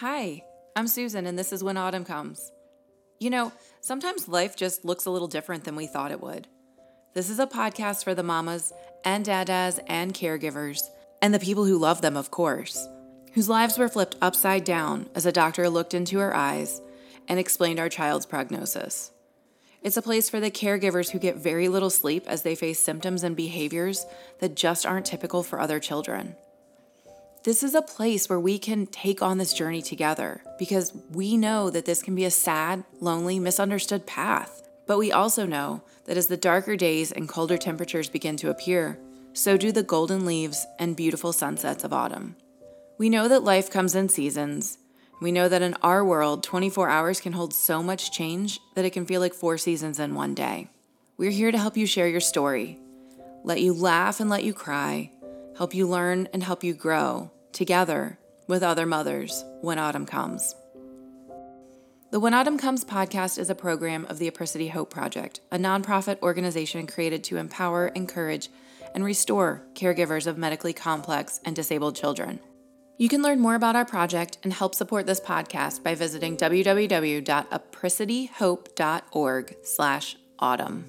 Hi, I'm Susan, and this is When Autumn Comes. You know, sometimes life just looks a little different than we thought it would. This is a podcast for the mamas and dadas and caregivers, and the people who love them, of course, whose lives were flipped upside down as a doctor looked into her eyes and explained our child's prognosis. It's a place for the caregivers who get very little sleep as they face symptoms and behaviors that just aren't typical for other children. This is a place where we can take on this journey together because we know that this can be a sad, lonely, misunderstood path. But we also know that as the darker days and colder temperatures begin to appear, so do the golden leaves and beautiful sunsets of autumn. We know that life comes in seasons. We know that in our world, 24 hours can hold so much change that it can feel like four seasons in one day. We're here to help you share your story, let you laugh and let you cry, help you learn and help you grow together with other mothers when autumn comes. The When Autumn Comes podcast is a program of the Apricity Hope Project, a nonprofit organization created to empower, encourage, and restore caregivers of medically complex and disabled children. You can learn more about our project and help support this podcast by visiting www.apricityhope.org slash autumn.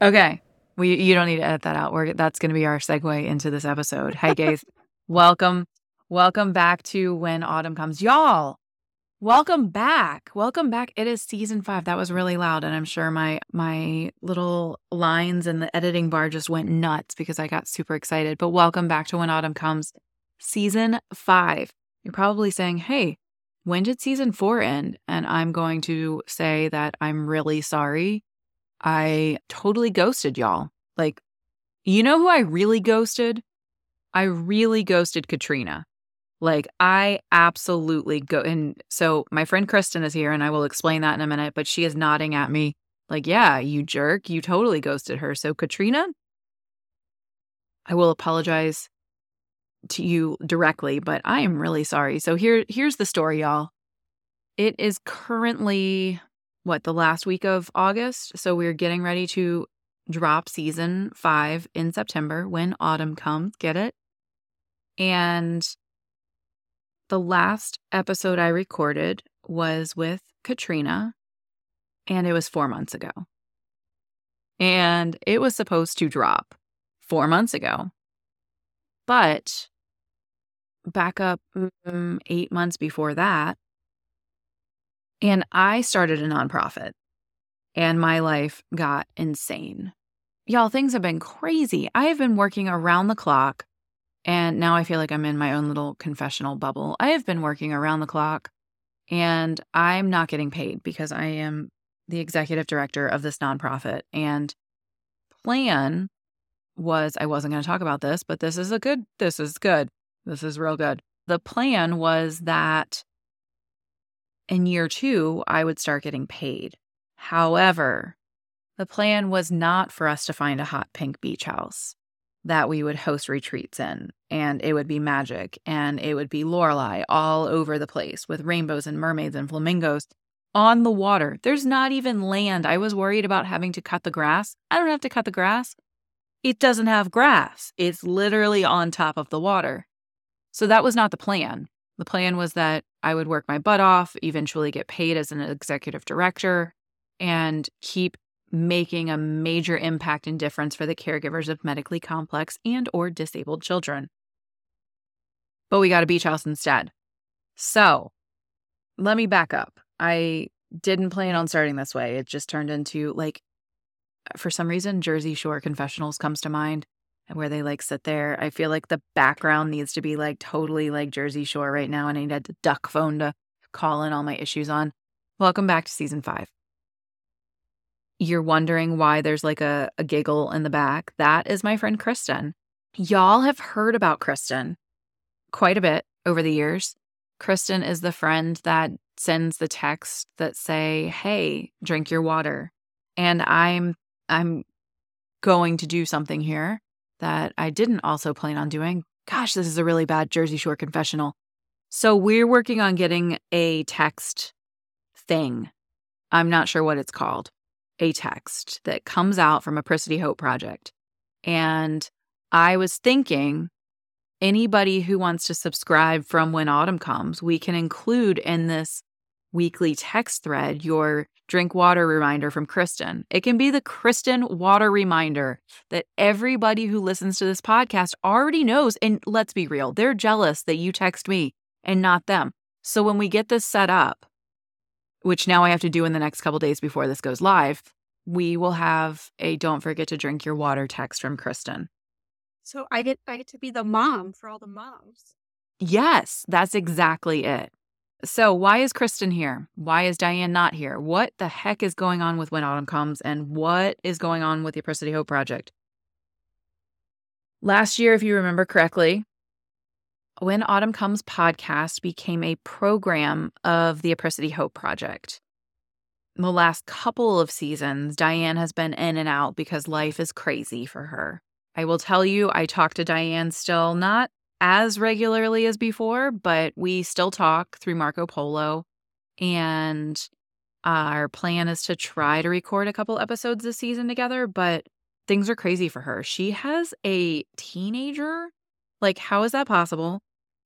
Okay. We you don't need to edit that out. We're that's going to be our segue into this episode. Hi guys. welcome. Welcome back to When Autumn Comes. Y'all, welcome back. Welcome back. It is season 5. That was really loud and I'm sure my my little lines in the editing bar just went nuts because I got super excited. But welcome back to When Autumn Comes. Season 5. You're probably saying, "Hey, when did season 4 end?" And I'm going to say that I'm really sorry I totally ghosted y'all. Like, you know who I really ghosted? I really ghosted Katrina. Like, I absolutely go. And so my friend Christen is here, and I will explain that in a minute, but she is nodding at me like, yeah, you jerk. You totally ghosted her. So, Katrina, I will apologize to you directly, but I am really sorry. So here here's the story, y'all. It is currently what the last week of August. So we're getting ready to drop season five in September when autumn comes. Get it? And the last episode I recorded was with Katrina, and it was four months ago. And it was supposed to drop four months ago. But back up mm, eight months before that, and I started a nonprofit and my life got insane. Y'all, things have been crazy. I have been working around the clock and now I feel like I'm in my own little confessional bubble. I have been working around the clock and I'm not getting paid because I am the executive director of this nonprofit. And plan was I wasn't going to talk about this, but this is a good, this is good. This is real good. The plan was that in year two, I would start getting paid. However, the plan was not for us to find a hot pink beach house that we would host retreats in, and it would be magic, and it would be Lorelai all over the place with rainbows and mermaids and flamingos on the water. There's not even land. I was worried about having to cut the grass. I don't have to cut the grass. It doesn't have grass. It's literally on top of the water. So that was not the plan. The plan was that I would work my butt off, eventually get paid as an executive director, and keep making a major impact and difference for the caregivers of medically complex and or disabled children. But we got a beach house instead. So, let me back up. I didn't plan on starting this way. It just turned into like for some reason Jersey Shore Confessionals comes to mind where they like sit there. I feel like the background needs to be like totally like Jersey Shore right now. And I need a duck phone to call in all my issues on. Welcome back to season five. You're wondering why there's like a, a giggle in the back. That is my friend Christen. Y'all have heard about Christen quite a bit over the years. Christen is the friend that sends the text that say, "Hey, drink your water." And I'm I'm going to do something here that I didn't also plan on doing. Gosh, this is a really bad Jersey Shore confessional. So we're working on getting a text thing. I'm not sure what it's called. A text that comes out from Apricity Hope Project. And I was thinking anybody who wants to subscribe from when autumn comes, we can include in this weekly text thread your drink water reminder from Christen. It can be the Christen water reminder that everybody who listens to this podcast already knows. And let's be real, they're jealous that you text me and not them. So when we get this set up, which now I have to do in the next couple days before this goes live, we will have a don't forget to drink your water text from Christen. So I get I get to be the mom for all the moms. Yes, that's exactly it. So, why is Christen here? Why is Diane not here? What the heck is going on with When Autumn Comes and what is going on with the Apricity Hope Project? Last year, if you remember correctly, When Autumn Comes podcast became a program of the Apricity Hope Project. In The last couple of seasons, Diane has been in and out because life is crazy for her. I will tell you, I talk to Diane still, not as regularly as before, but we still talk through Marco Polo. And our plan is to try to record a couple episodes this season together, but things are crazy for her. She has a teenager. Like, how is that possible?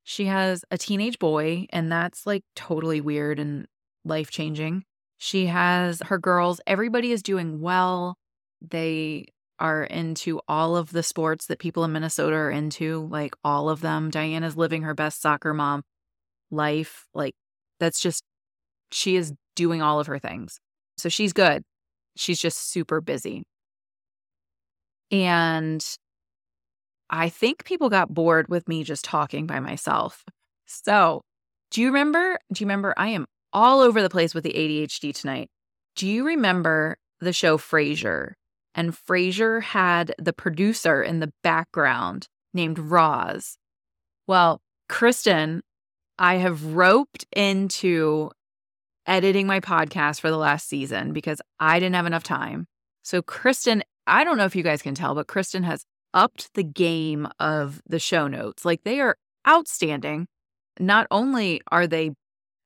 She has a teenage boy, and that's like totally weird and life changing. She has her girls. Everybody is doing well. They are into all of the sports that people in Minnesota are into, like all of them. Diana's living her best soccer mom life. Like that's just, she is doing all of her things. So she's good. She's just super busy. And I think people got bored with me just talking by myself. So, do you remember? Do you remember? I am all over the place with the ADHD tonight. Do you remember the show Frasier? And Frasier had the producer in the background named Roz. Well, Christen, I have roped into editing my podcast for the last season because I didn't have enough time. So, Christen, I don't know if you guys can tell, but Christen has upped the game of the show notes. Like they are outstanding. Not only are they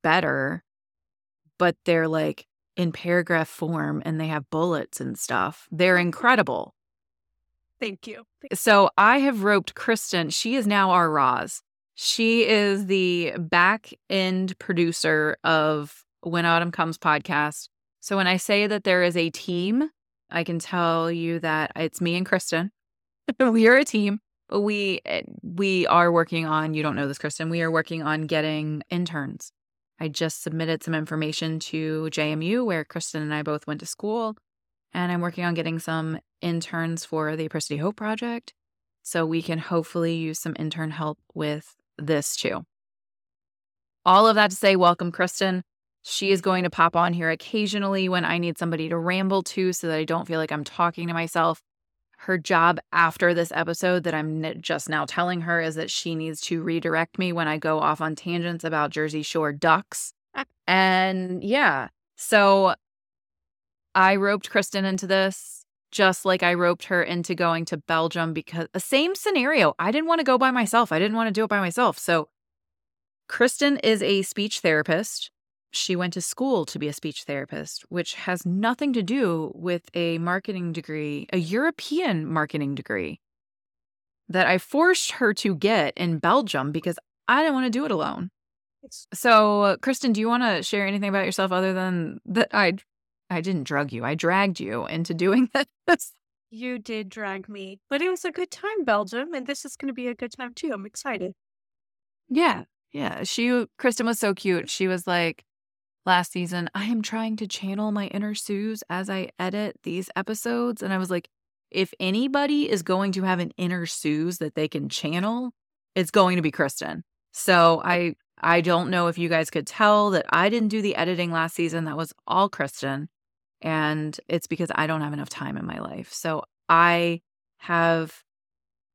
better, but they're like in paragraph form and they have bullets and stuff. They're incredible. Thank you. So I have roped Christen. She is now our Roz. She is the back end producer of When Autumn Comes podcast. So when I say that there is a team, I can tell you that it's me and Christen. we are a team, but we eh, we are working on, you don't know this Christen, we are working on getting interns. I just submitted some information to JMU, where Christen and I both went to school. And I'm working on getting some interns for the Apricity Hope Project. So we can hopefully use some intern help with this too. All of that to say, welcome, Christen. She is going to pop on here occasionally when I need somebody to ramble to so that I don't feel like I'm talking to myself her job after this episode that I'm just now telling her is that she needs to redirect me when I go off on tangents about Jersey Shore ducks. Ah. and yeah, so I roped Christen into this just like I roped her into going to Belgium because the uh, same scenario. I didn't want to go by myself. I didn't want to do it by myself. So Christen is a speech therapist she went to school to be a speech therapist, which has nothing to do with a marketing degree, a European marketing degree that I forced her to get in Belgium because I didn't want to do it alone. So, Christen, do you want to share anything about yourself other than that I I didn't drug you. I dragged you into doing this. You did drag me, but it was a good time, Belgium, and this is going to be a good time too. I'm excited. Yeah. Yeah, she Christen was so cute. She was like, last season, I am trying to channel my inner Suze as I edit these episodes. And I was like, if anybody is going to have an inner Suze that they can channel, it's going to be Christen. So I I don't know if you guys could tell that I didn't do the editing last season. That was all Christen. And it's because I don't have enough time in my life. So I have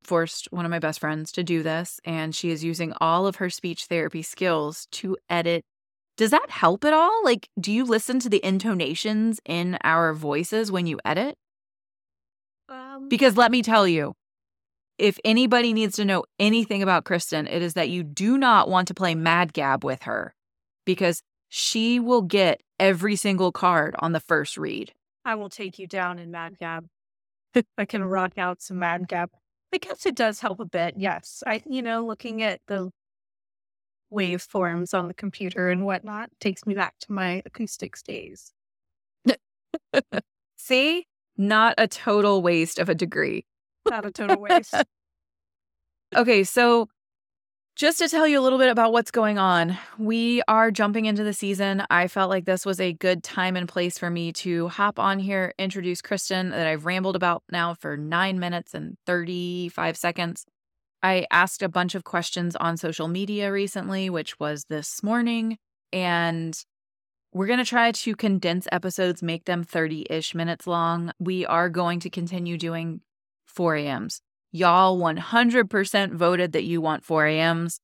forced one of my best friends to do this, and she is using all of her speech therapy skills to edit does that help at all? Like, do you listen to the intonations in our voices when you edit? Um, because let me tell you, if anybody needs to know anything about Christen, it is that you do not want to play Mad Gab with her because she will get every single card on the first read. I will take you down in Mad Gab. I can rock out some Mad Gab. I guess it does help a bit. Yes. I, you know, looking at the waveforms on the computer and whatnot takes me back to my acoustics days. See, not a total waste of a degree. Not a total waste. Okay, so just to tell you a little bit about what's going on, we are jumping into the season. I felt like this was a good time and place for me to hop on here, introduce Christen, that I've rambled about now for nine minutes and 35 seconds. I asked a bunch of questions on social media recently, which was this morning, and we're going to try to condense episodes, make them 30 ish minutes long. We are going to continue doing 4 a.m.s. Y'all 100% voted that you want 4 a.m.s.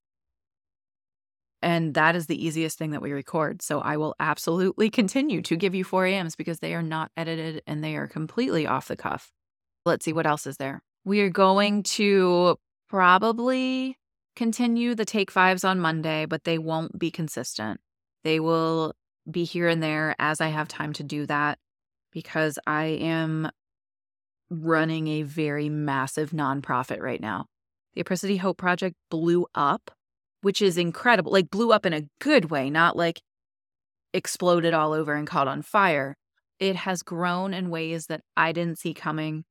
And that is the easiest thing that we record. So I will absolutely continue to give you 4 a.m.s because they are not edited and they are completely off the cuff. Let's see what else is there. We are going to probably continue the take fives on Monday, but they won't be consistent. They will be here and there as I have time to do that because I am running a very massive nonprofit right now. The Apricity Hope Project blew up, which is incredible. Like, blew up in a good way, not like exploded all over and caught on fire. It has grown in ways that I didn't see coming.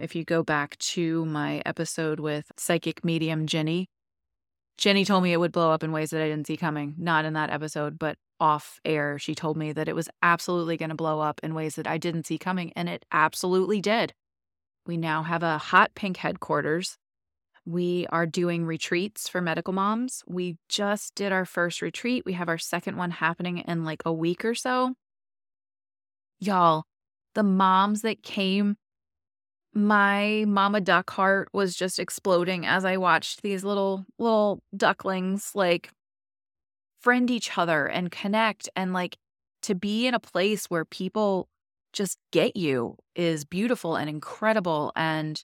If you go back to my episode with psychic medium Jenny, Jenny told me it would blow up in ways that I didn't see coming. Not in that episode, but off air, she told me that it was absolutely going to blow up in ways that I didn't see coming, and it absolutely did. We now have a hot pink headquarters. We are doing retreats for medical moms. We just did our first retreat. We have our second one happening in like a week or so. Y'all, the moms that came, my mama duck heart was just exploding as I watched these little little ducklings like friend each other and connect and like to be in a place where people just get you is beautiful and incredible. And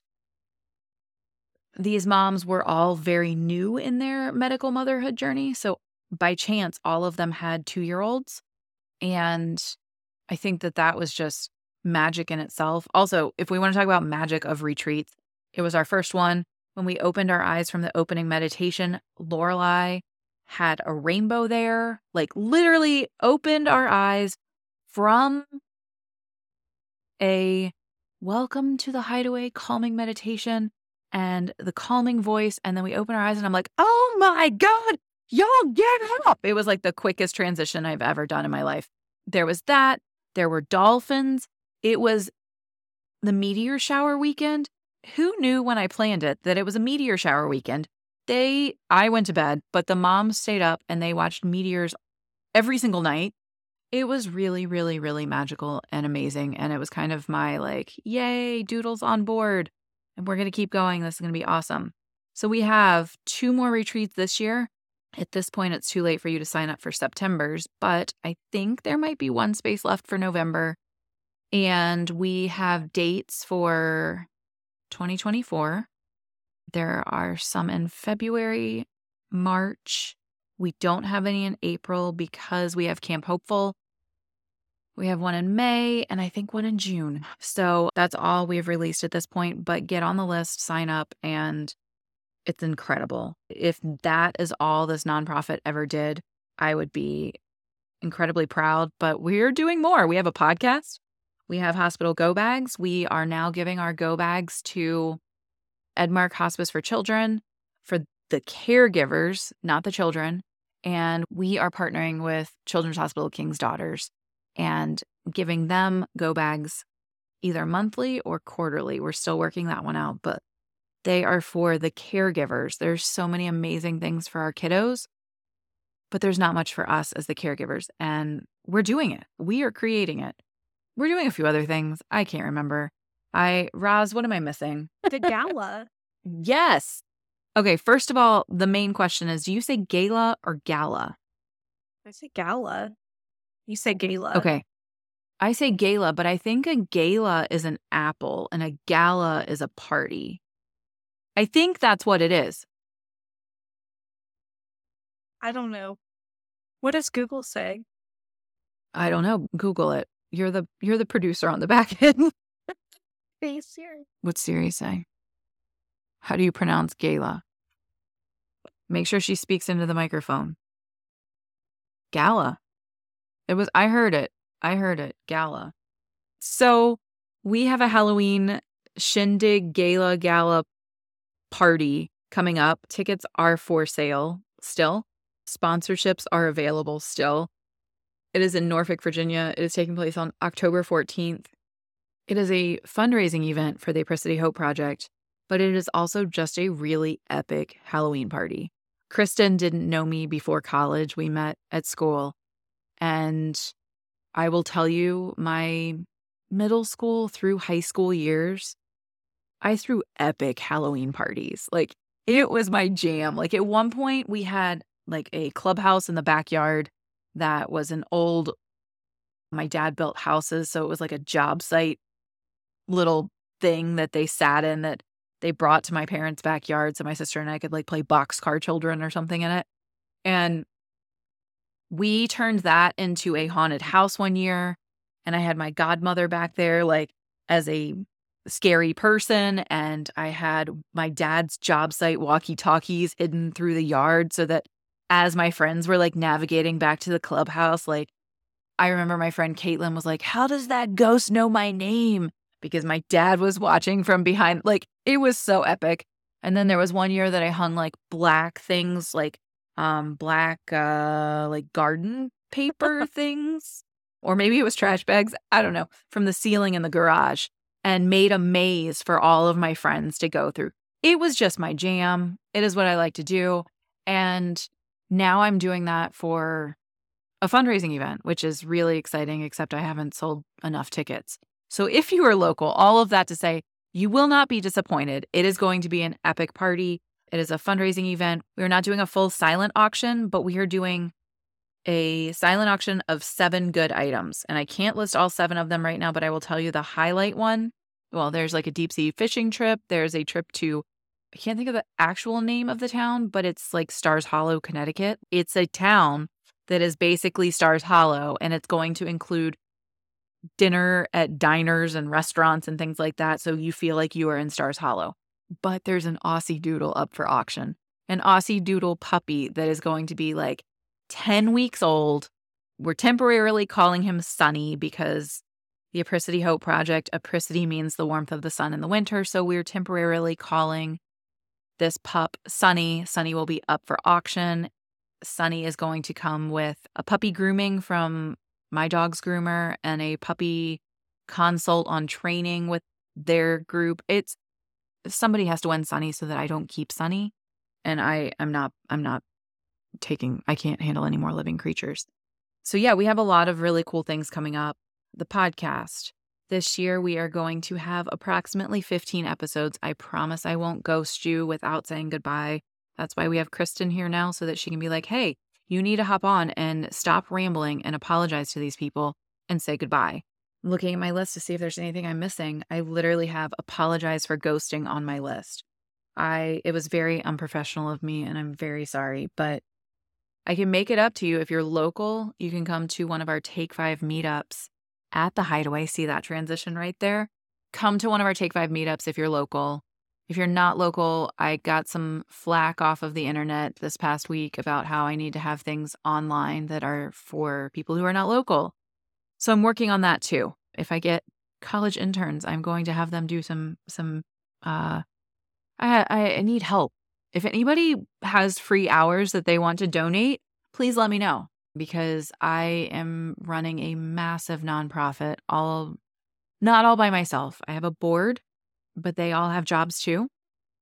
these moms were all very new in their medical motherhood journey. So by chance, all of them had two year olds. And I think that that was just magic in itself. Also, if we want to talk about magic of retreats, it was our first one. When we opened our eyes from the opening meditation, Lorelai had a rainbow there, like literally opened our eyes from a welcome to the hideaway calming meditation and the calming voice. And then we open our eyes and I'm like, oh my God, y'all get up. It was like the quickest transition I've ever done in my life. There was that. There were dolphins. It was the meteor shower weekend. Who knew when I planned it that it was a meteor shower weekend? They, I went to bed, but the moms stayed up and they watched meteors every single night it was really, really, really magical and amazing. And it was kind of my like, yay, Doodles on board. And we're going to keep going. This is going to be awesome. So we have two more retreats this year. At this point, it's too late for you to sign up for September's, but I think there might be one space left for November. And we have dates for 2024. There are some in February, March, we don't have any in April because we have Camp Hopeful. We have one in May and I think one in June. So that's all we've released at this point. But get on the list, sign up, and it's incredible. If that is all this nonprofit ever did, I would be incredibly proud. But we're doing more. We have a podcast, we have hospital go bags. We are now giving our go bags to Edmarc Hospice for Children for the caregivers, not the children. And we are partnering with Children's Hospital King's Daughters and giving them go bags either monthly or quarterly. We're still working that one out, but they are for the caregivers. There's so many amazing things for our kiddos, but there's not much for us as the caregivers. And we're doing it. We are creating it. We're doing a few other things. I can't remember. I, Roz, what am I missing? The gala. yes. Okay, first of all, the main question is do you say gala or gala? I say gala. You say gala. Okay. I say gala, but I think a gala is an apple and a gala is a party. I think that's what it is. I don't know. What does Google say? I don't know. Google it. You're the you're the producer on the back end. Hey Siri. What's Siri say? How do you pronounce gala? Make sure she speaks into the microphone. Gala. It was, I heard it. I heard it. Gala. So we have a Halloween shindig gala gala party coming up. Tickets are for sale still. Sponsorships are available still. It is in Norfolk, Virginia. It is taking place on October 14th. It is a fundraising event for the Apricity Hope Project, but it is also just a really epic Halloween party. Kristen didn't know me before college. We met at school. And I will tell you, my middle school through high school years, I threw epic Halloween parties. Like, it was my jam. Like, at one point, we had like a clubhouse in the backyard that was an old, my dad built houses. So it was like a job site little thing that they sat in that they brought to my parents' backyard so my sister and I could like play boxcar children or something in it. And we turned that into a haunted house one year. And I had my godmother back there, like as a scary person. And I had my dad's job site walkie talkies hidden through the yard so that as my friends were like navigating back to the clubhouse, like I remember my friend Caitlin was like, How does that ghost know my name? Because my dad was watching from behind. Like it was so epic. And then there was one year that I hung like black things, like um black uh like garden paper things. Or maybe it was trash bags. I don't know, from the ceiling in the garage and made a maze for all of my friends to go through. It was just my jam. It is what I like to do. And now I'm doing that for a fundraising event, which is really exciting, except I haven't sold enough tickets. So if you are local, all of that to say, you will not be disappointed. It is going to be an epic party. It is a fundraising event. We are not doing a full silent auction, but we are doing a silent auction of seven good items. And I can't list all seven of them right now, but I will tell you the highlight one. Well, there's like a deep sea fishing trip, there's a trip to I can't think of the actual name of the town, but it's like Stars Hollow, Connecticut. It's a town that is basically Stars Hollow, and it's going to include dinner at diners and restaurants and things like that. So you feel like you are in Stars Hollow. But there's an Aussie Doodle up for auction, an Aussie Doodle puppy that is going to be like 10 weeks old. We're temporarily calling him Sunny because the Apricity Hope Project, apricity means the warmth of the sun in the winter. So we're temporarily calling this pup, Sunny. Sunny will be up for auction. Sunny is going to come with a puppy grooming from my dog's groomer and a puppy consult on training with their group. It's somebody has to win Sunny so that I don't keep Sunny. And I am not I'm not taking I can't handle any more living creatures. So yeah, we have a lot of really cool things coming up. The podcast, this year, we are going to have approximately 15 episodes. I promise I won't ghost you without saying goodbye. That's why we have Christen here now so that she can be like, hey, you need to hop on and stop rambling and apologize to these people and say goodbye. looking at my list to see if there's anything I'm missing. I literally have apologize for ghosting on my list. I it was very unprofessional of me and I'm very sorry, but I can make it up to you if you're local, you can come to one of our Take 5 meetups at the Hideaway. See that transition right there? Come to one of our Take Five meetups if you're local. If you're not local, I got some flack off of the internet this past week about how I need to have things online that are for people who are not local. So I'm working on that too. If I get college interns, I'm going to have them do some some uh I I need help. If anybody has free hours that they want to donate, please let me know because I am running a massive nonprofit, all not all by myself. I have a board, but they all have jobs too.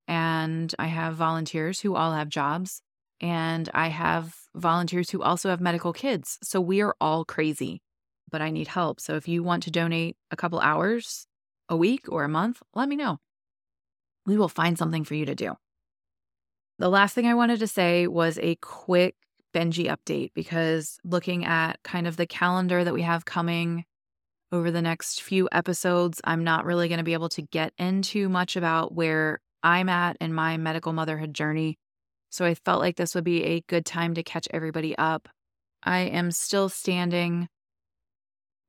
And I have volunteers who all have jobs. And I have volunteers who also have medical kids. So we are all crazy, but I need help. So if you want to donate a couple hours a week or a month, let me know. We will find something for you to do. The last thing I wanted to say was a quick Benji update because looking at kind of the calendar that we have coming over the next few episodes, I'm not really going to be able to get into much about where I'm at in my medical motherhood journey. So I felt like this would be a good time to catch everybody up. I am still standing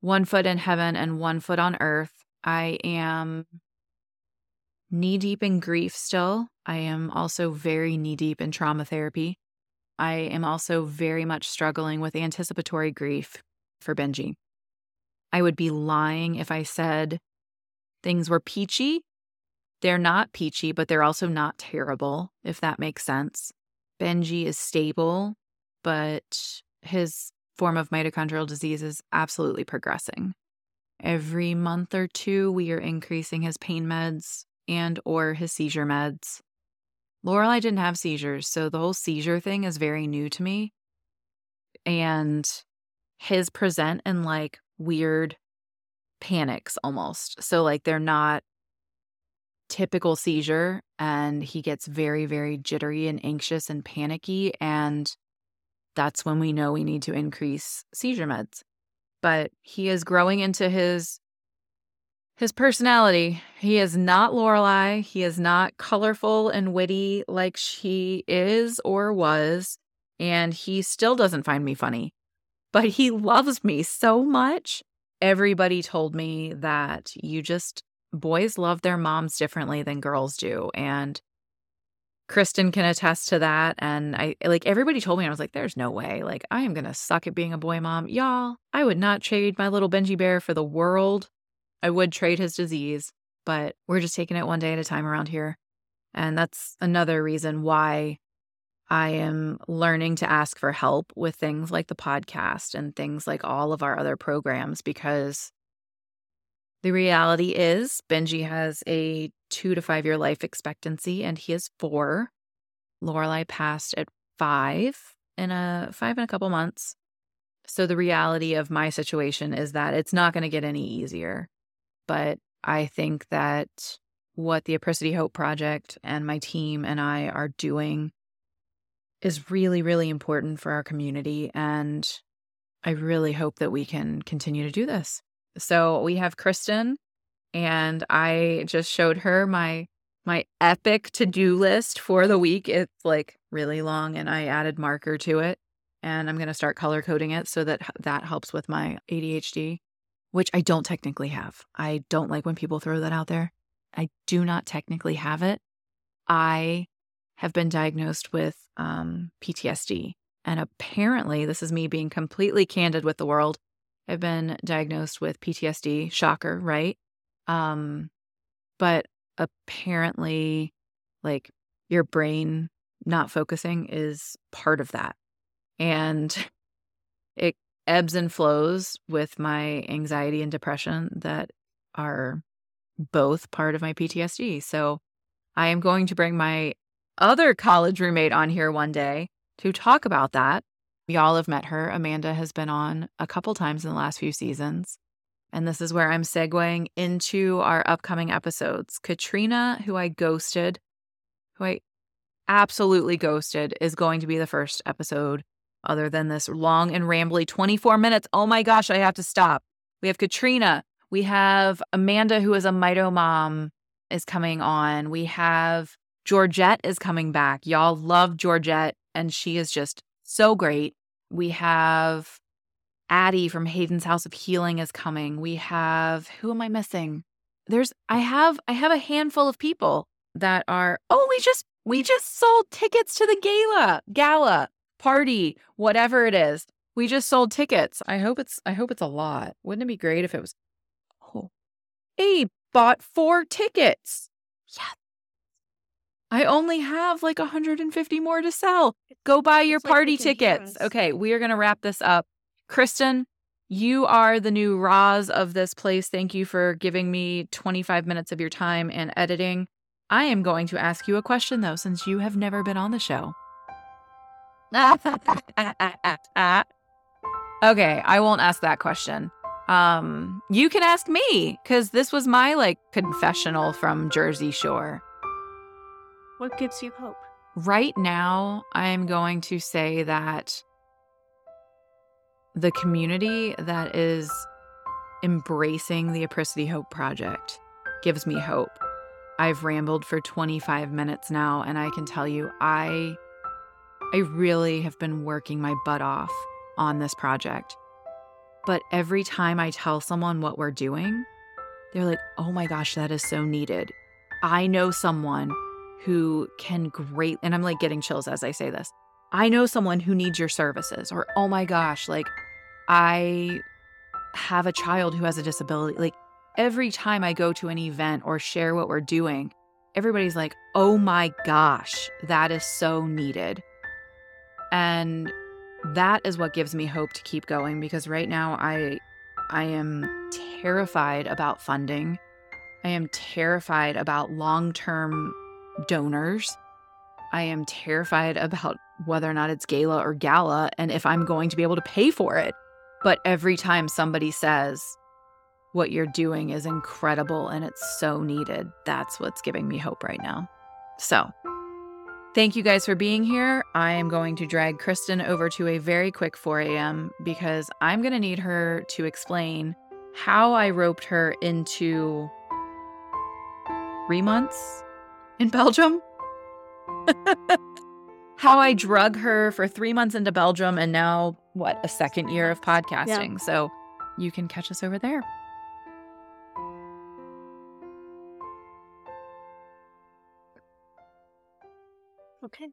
one foot in heaven and one foot on earth. I am knee deep in grief still. I am also very knee deep in trauma therapy. I am also very much struggling with anticipatory grief for Benji. I would be lying if I said things were peachy. They're not peachy, but they're also not terrible, if that makes sense. Benji is stable, but his form of mitochondrial disease is absolutely progressing. Every month or two, we are increasing his pain meds and or his seizure meds. Lorelai didn't have seizures, so the whole seizure thing is very new to me. And his present in like weird panics almost. So like they're not typical seizure and he gets very very jittery and anxious and panicky and that's when we know we need to increase seizure meds. But he is growing into his his personality. He is not Lorelai. He is not colorful and witty like she is or was. And he still doesn't find me funny. But he loves me so much. Everybody told me that you just, boys love their moms differently than girls do. And Christen can attest to that. And I like everybody told me, I was like, there's no way. Like, I am going to suck at being a boy mom. Y'all, I would not trade my little Benji Bear for the world. I would trade his disease, but we're just taking it one day at a time around here. And that's another reason why I am learning to ask for help with things like the podcast and things like all of our other programs because the reality is Benji has a two to five year life expectancy and he is four. Lorelai passed at five in a five in a couple months. So the reality of my situation is that it's not going to get any easier. But I think that what the Apricity Hope Project and my team and I are doing is really, really important for our community. And I really hope that we can continue to do this. So we have Christen, and I just showed her my my epic to-do list for the week. It's like really long and I added marker to it and I'm going to start color coding it so that that helps with my ADHD which I don't technically have. I don't like when people throw that out there. I do not technically have it. I have been diagnosed with um, PTSD. And apparently, this is me being completely candid with the world. I've been diagnosed with PTSD. Shocker, right? Um, but apparently, like your brain not focusing is part of that. And it ebbs and flows with my anxiety and depression that are both part of my PTSD. So I am going to bring my other college roommate on here one day to talk about that. Y'all have met her. Amanda has been on a couple times in the last few seasons. And this is where I'm segueing into our upcoming episodes. Katrina, who I ghosted, who I absolutely ghosted, is going to be the first episode other than this long and rambly 24 minutes. Oh my gosh, I have to stop. We have Katrina. We have Amanda, who is a mito mom, is coming on. We have Georgette is coming back. Y'all love Georgette, and she is just so great. We have Addie from Hayden's House of Healing is coming. We have who am I missing? There's I have I have a handful of people that are oh we just we just sold tickets to the gala gala party, whatever it is. We just sold tickets. I hope it's I hope it's a lot. Wouldn't it be great if it was Oh. Abe bought four tickets. Yeah. I only have like 150 more to sell. Go buy your it's party like tickets. Okay, we are going to wrap this up. Christen, you are the new Roz of this place. Thank you for giving me 25 minutes of your time and editing. I am going to ask you a question though, since you have never been on the show. okay, I won't ask that question. Um, you can ask me because this was my like confessional from Jersey Shore. What gives you hope? Right now, I am going to say that the community that is embracing the Apricity Hope Project gives me hope. I've rambled for 25 minutes now, and I can tell you, I I really have been working my butt off on this project. But every time I tell someone what we're doing, they're like, oh my gosh, that is so needed. I know someone who can great, and I'm like getting chills as I say this. I know someone who needs your services, or oh my gosh, like I have a child who has a disability. Like every time I go to an event or share what we're doing, everybody's like, oh my gosh, that is so needed. And that is what gives me hope to keep going because right now I I am terrified about funding. I am terrified about long-term donors. I am terrified about whether or not it's gala or gala and if I'm going to be able to pay for it. But every time somebody says, what you're doing is incredible and it's so needed, that's what's giving me hope right now. So, thank you guys for being here. I am going to drag Christen over to a very quick 4 a.m. because I'm going to need her to explain how I roped her into three months in Belgium. how I drug her for three months into Belgium and now, what, a second year of podcasting. Yeah. So you can catch us over there. Okay